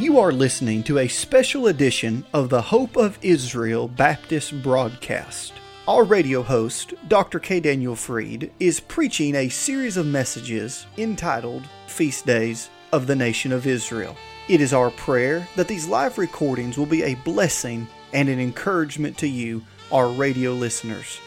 You are listening to a special edition of the Hope of Israel Baptist broadcast. Our radio host, Dr. K. Daniel Fried, is preaching a series of messages entitled Feast Days of the Nation of Israel. It is our prayer that these live recordings will be a blessing and an encouragement to you, our radio listeners.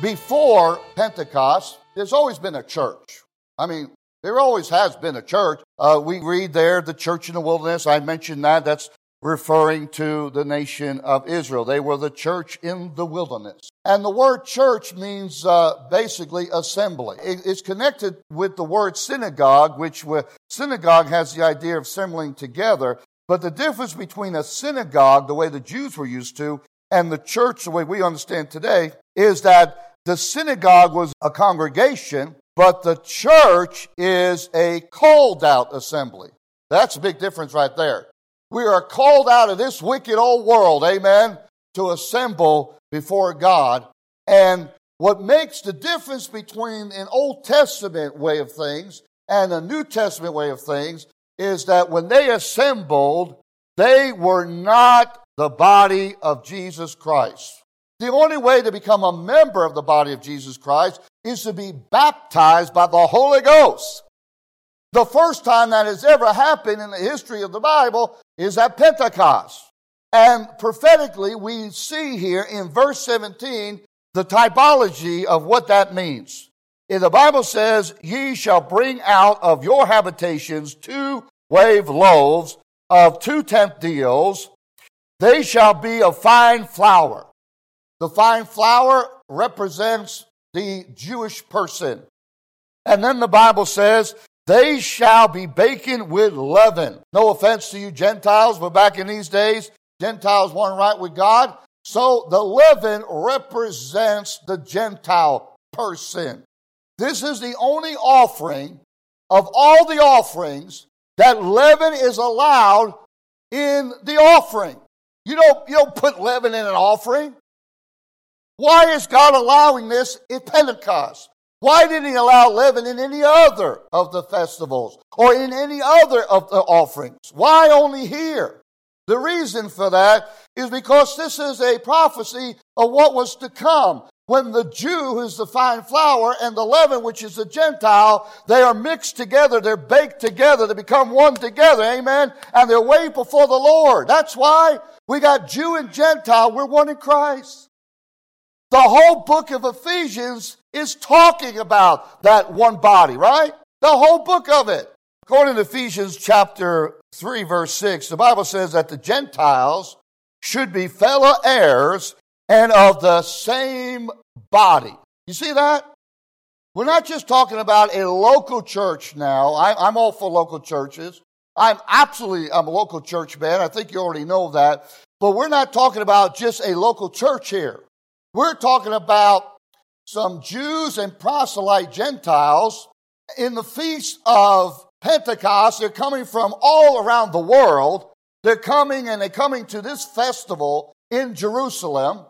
Before Pentecost, there's always been a church. I mean, there always has been a church. Uh, we read there the church in the wilderness. I mentioned that. That's referring to the nation of Israel. They were the church in the wilderness. And the word church means uh, basically assembly. It, it's connected with the word synagogue, which synagogue has the idea of assembling together. But the difference between a synagogue, the way the Jews were used to, and the church, the way we understand today, is that the synagogue was a congregation but the church is a called out assembly. That's a big difference right there. We are called out of this wicked old world, amen, to assemble before God. And what makes the difference between an Old Testament way of things and a New Testament way of things is that when they assembled, they were not the body of Jesus Christ. The only way to become a member of the body of Jesus Christ is to be baptized by the Holy Ghost. The first time that has ever happened in the history of the Bible is at Pentecost. And prophetically, we see here in verse 17 the typology of what that means. In the Bible says, Ye shall bring out of your habitations two wave loaves of two tenth deals. They shall be of fine flour. The fine flour represents the Jewish person. And then the Bible says, they shall be baking with leaven. No offense to you Gentiles, but back in these days, Gentiles weren't right with God. So the leaven represents the Gentile person. This is the only offering of all the offerings that leaven is allowed in the offering. You don't, you don't put leaven in an offering. Why is God allowing this at Pentecost? Why didn't he allow leaven in any other of the festivals or in any other of the offerings? Why only here? The reason for that is because this is a prophecy of what was to come. When the Jew, who's the fine flour, and the leaven, which is the Gentile, they are mixed together, they're baked together, they become one together, amen? And they're way before the Lord. That's why we got Jew and Gentile, we're one in Christ. The whole book of Ephesians is talking about that one body, right? The whole book of it. According to Ephesians chapter 3 verse 6, the Bible says that the Gentiles should be fellow heirs and of the same body. You see that? We're not just talking about a local church now. I, am all for local churches. I'm absolutely, I'm a local church man. I think you already know that. But we're not talking about just a local church here. We're talking about some Jews and proselyte Gentiles in the feast of Pentecost. They're coming from all around the world. They're coming and they're coming to this festival in Jerusalem.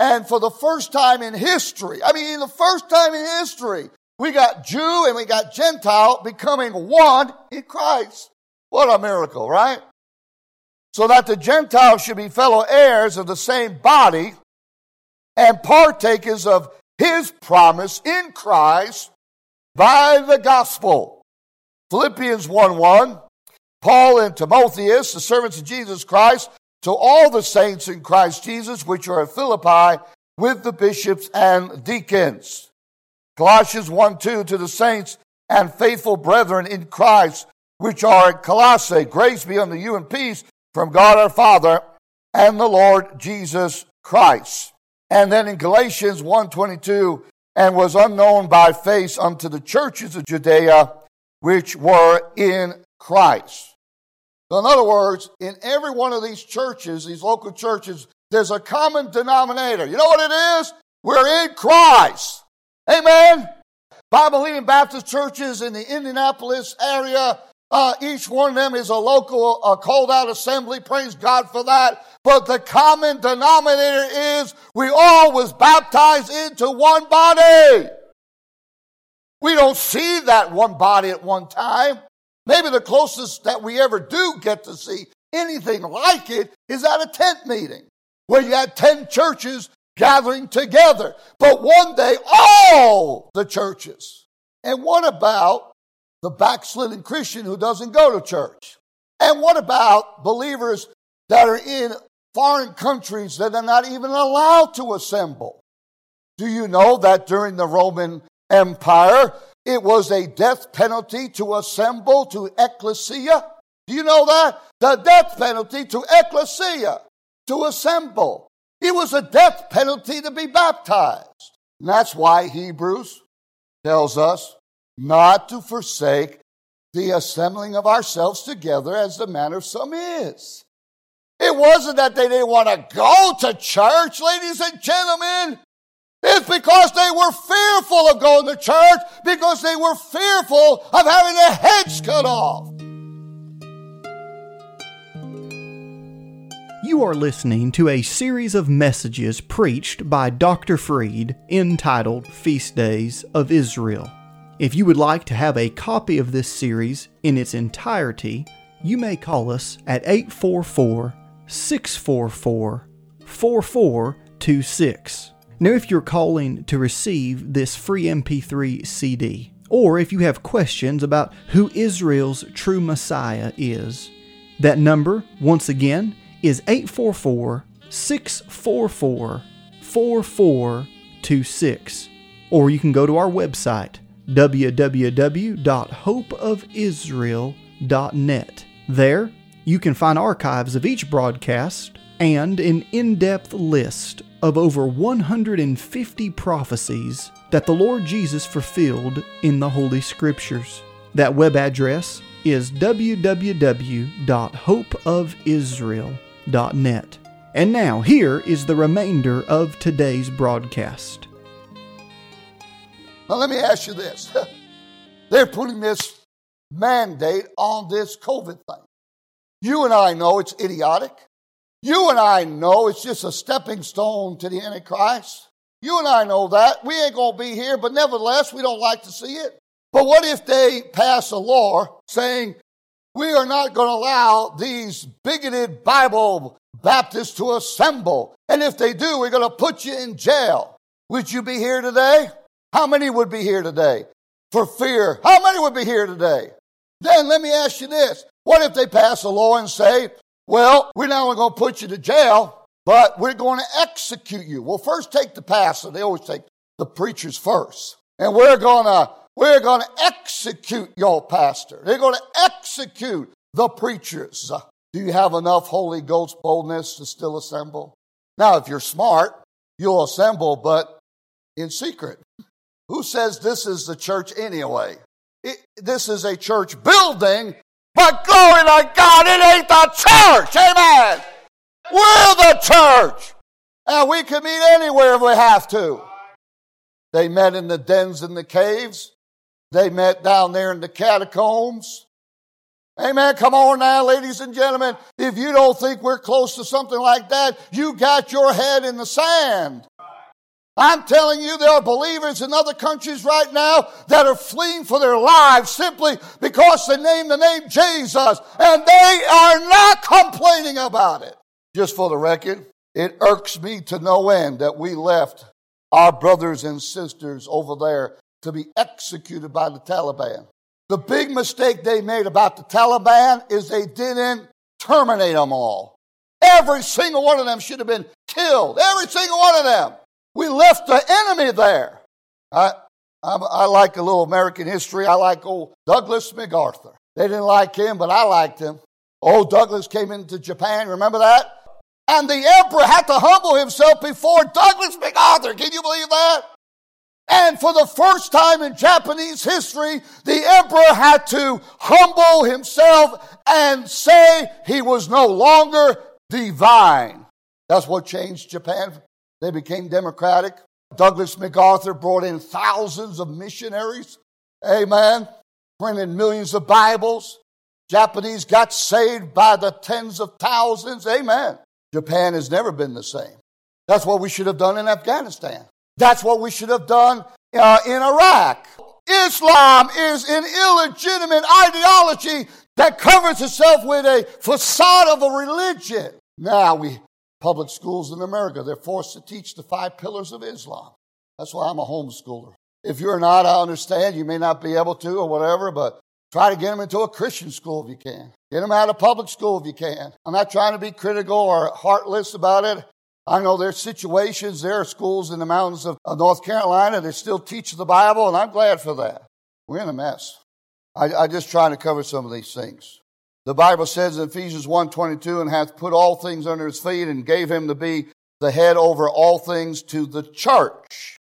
And for the first time in history, I mean, the first time in history, we got Jew and we got Gentile becoming one in Christ. What a miracle, right? So that the Gentiles should be fellow heirs of the same body and partakers of his promise in Christ by the gospel. Philippians 1 1. Paul and Timotheus, the servants of Jesus Christ, to all the saints in Christ Jesus, which are at Philippi, with the bishops and deacons. Colossians 1 2 to the saints and faithful brethren in Christ, which are at Colossae. Grace be unto you and peace from God our Father and the Lord Jesus Christ. And then in Galatians 1:22, and was unknown by face unto the churches of Judea which were in Christ. So in other words, in every one of these churches, these local churches, there's a common denominator. You know what it is? We're in Christ. Amen. Bible believing Baptist churches in the Indianapolis area, uh, each one of them is a local, called out assembly. Praise God for that. But the common denominator is we all was baptized into one body. We We don't see that one body at one time. Maybe the closest that we ever do get to see anything like it is at a tent meeting where you had 10 churches gathering together. But one day, all the churches. And what about the backslidden Christian who doesn't go to church? And what about believers that are in foreign countries that are not even allowed to assemble? Do you know that during the Roman Empire, it was a death penalty to assemble to ecclesia? Do you know that? The death penalty to ecclesia, to assemble. It was a death penalty to be baptized. And that's why Hebrews tells us not to forsake the assembling of ourselves together as the manner of some is. It wasn't that they didn't want to go to church, ladies and gentlemen. It's because they were fearful of going to church, because they were fearful of having their heads cut off. You are listening to a series of messages preached by Dr. Fried entitled Feast Days of Israel. If you would like to have a copy of this series in its entirety, you may call us at 844 644 4426. Now, if you're calling to receive this free MP3 CD, or if you have questions about who Israel's true Messiah is, that number, once again, is 844 644 4426. Or you can go to our website, www.hopeofisrael.net. There, you can find archives of each broadcast and an in depth list of over 150 prophecies that the Lord Jesus fulfilled in the Holy Scriptures. That web address is www.hopeofisrael.net. And now, here is the remainder of today's broadcast. Now, let me ask you this. They're putting this mandate on this COVID thing. You and I know it's idiotic. You and I know it's just a stepping stone to the Antichrist. You and I know that. We ain't going to be here, but nevertheless, we don't like to see it. But what if they pass a law saying we are not going to allow these bigoted Bible Baptists to assemble? And if they do, we're going to put you in jail. Would you be here today? How many would be here today for fear? How many would be here today? Then let me ask you this. What if they pass a law and say, well, we're not only going to put you to jail, but we're going to execute you. Well, first take the pastor. They always take the preachers first. And we're going to, we're going to execute your pastor. They're going to execute the preachers. Do you have enough Holy Ghost boldness to still assemble? Now, if you're smart, you'll assemble, but in secret. Who says this is the church anyway? It, this is a church building, but glory to God, it ain't the church. Amen. We're the church. And we can meet anywhere if we have to. They met in the dens and the caves. They met down there in the catacombs. Amen. Come on now, ladies and gentlemen. If you don't think we're close to something like that, you got your head in the sand. I'm telling you, there are believers in other countries right now that are fleeing for their lives simply because they name the name Jesus and they are not complaining about it. Just for the record, it irks me to no end that we left our brothers and sisters over there to be executed by the Taliban. The big mistake they made about the Taliban is they didn't terminate them all. Every single one of them should have been killed. Every single one of them. We left the enemy there. I, I, I like a little American history. I like old Douglas MacArthur. They didn't like him, but I liked him. Old Douglas came into Japan. Remember that? And the emperor had to humble himself before Douglas MacArthur. Can you believe that? And for the first time in Japanese history, the emperor had to humble himself and say he was no longer divine. That's what changed Japan they became democratic. Douglas MacArthur brought in thousands of missionaries. Amen. Printed millions of Bibles. Japanese got saved by the tens of thousands. Amen. Japan has never been the same. That's what we should have done in Afghanistan. That's what we should have done uh, in Iraq. Islam is an illegitimate ideology that covers itself with a facade of a religion. Now we, public schools in America, they're forced to teach the five pillars of Islam. That's why I'm a homeschooler. If you're not, I understand you may not be able to or whatever, but try to get them into a Christian school if you can. Get them out of public school if you can. I'm not trying to be critical or heartless about it. I know there's situations, there are schools in the mountains of, North Carolina that still teach the Bible, and I'm glad for that. We're in a mess. I, I just trying to cover some of these things. The Bible says in Ephesians 1.22, and hath put all things under his feet and gave him to be the head over all things to the church.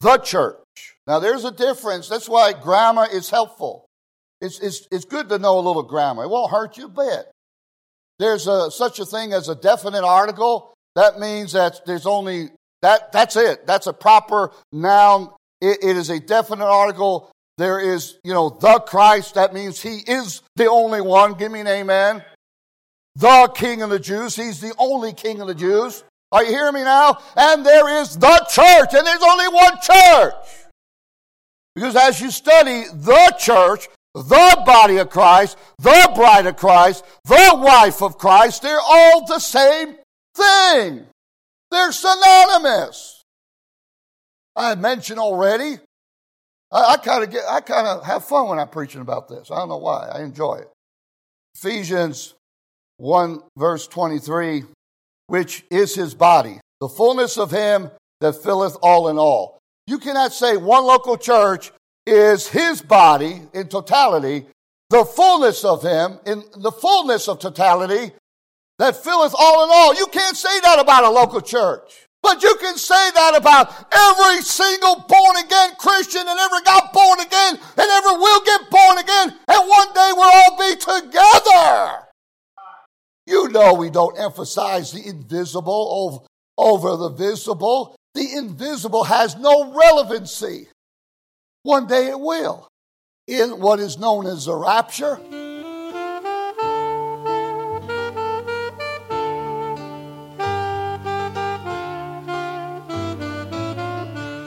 The church. Now there's a difference. That's why grammar is helpful. It's, it's, it's good to know a little grammar. It won't hurt you a bit. There's a, such a thing as a definite article that means that there's only that that's it. That's a proper noun. it, it is a definite article. There is, you know, the Christ. That means he is the only one. Give me an amen. The King of the Jews. He's the only King of the Jews. Are you hearing me now? And there is the church, and there's only one church. Because as you study the church, the body of Christ, the bride of Christ, the wife of Christ, they're all the same thing. They're synonymous. I mentioned already. I, I kind of get, I kind of have fun when I'm preaching about this. I don't know why. I enjoy it. Ephesians 1 verse 23, which is his body, the fullness of him that filleth all in all. You cannot say one local church is his body in totality, the fullness of him in the fullness of totality that filleth all in all. You can't say that about a local church. But you can say that about every single born again Christian and ever got born again and ever will get born again. And one day we'll all be together. You know we don't emphasize the invisible over the visible. The invisible has no relevancy. One day it will. In what is known as the rapture,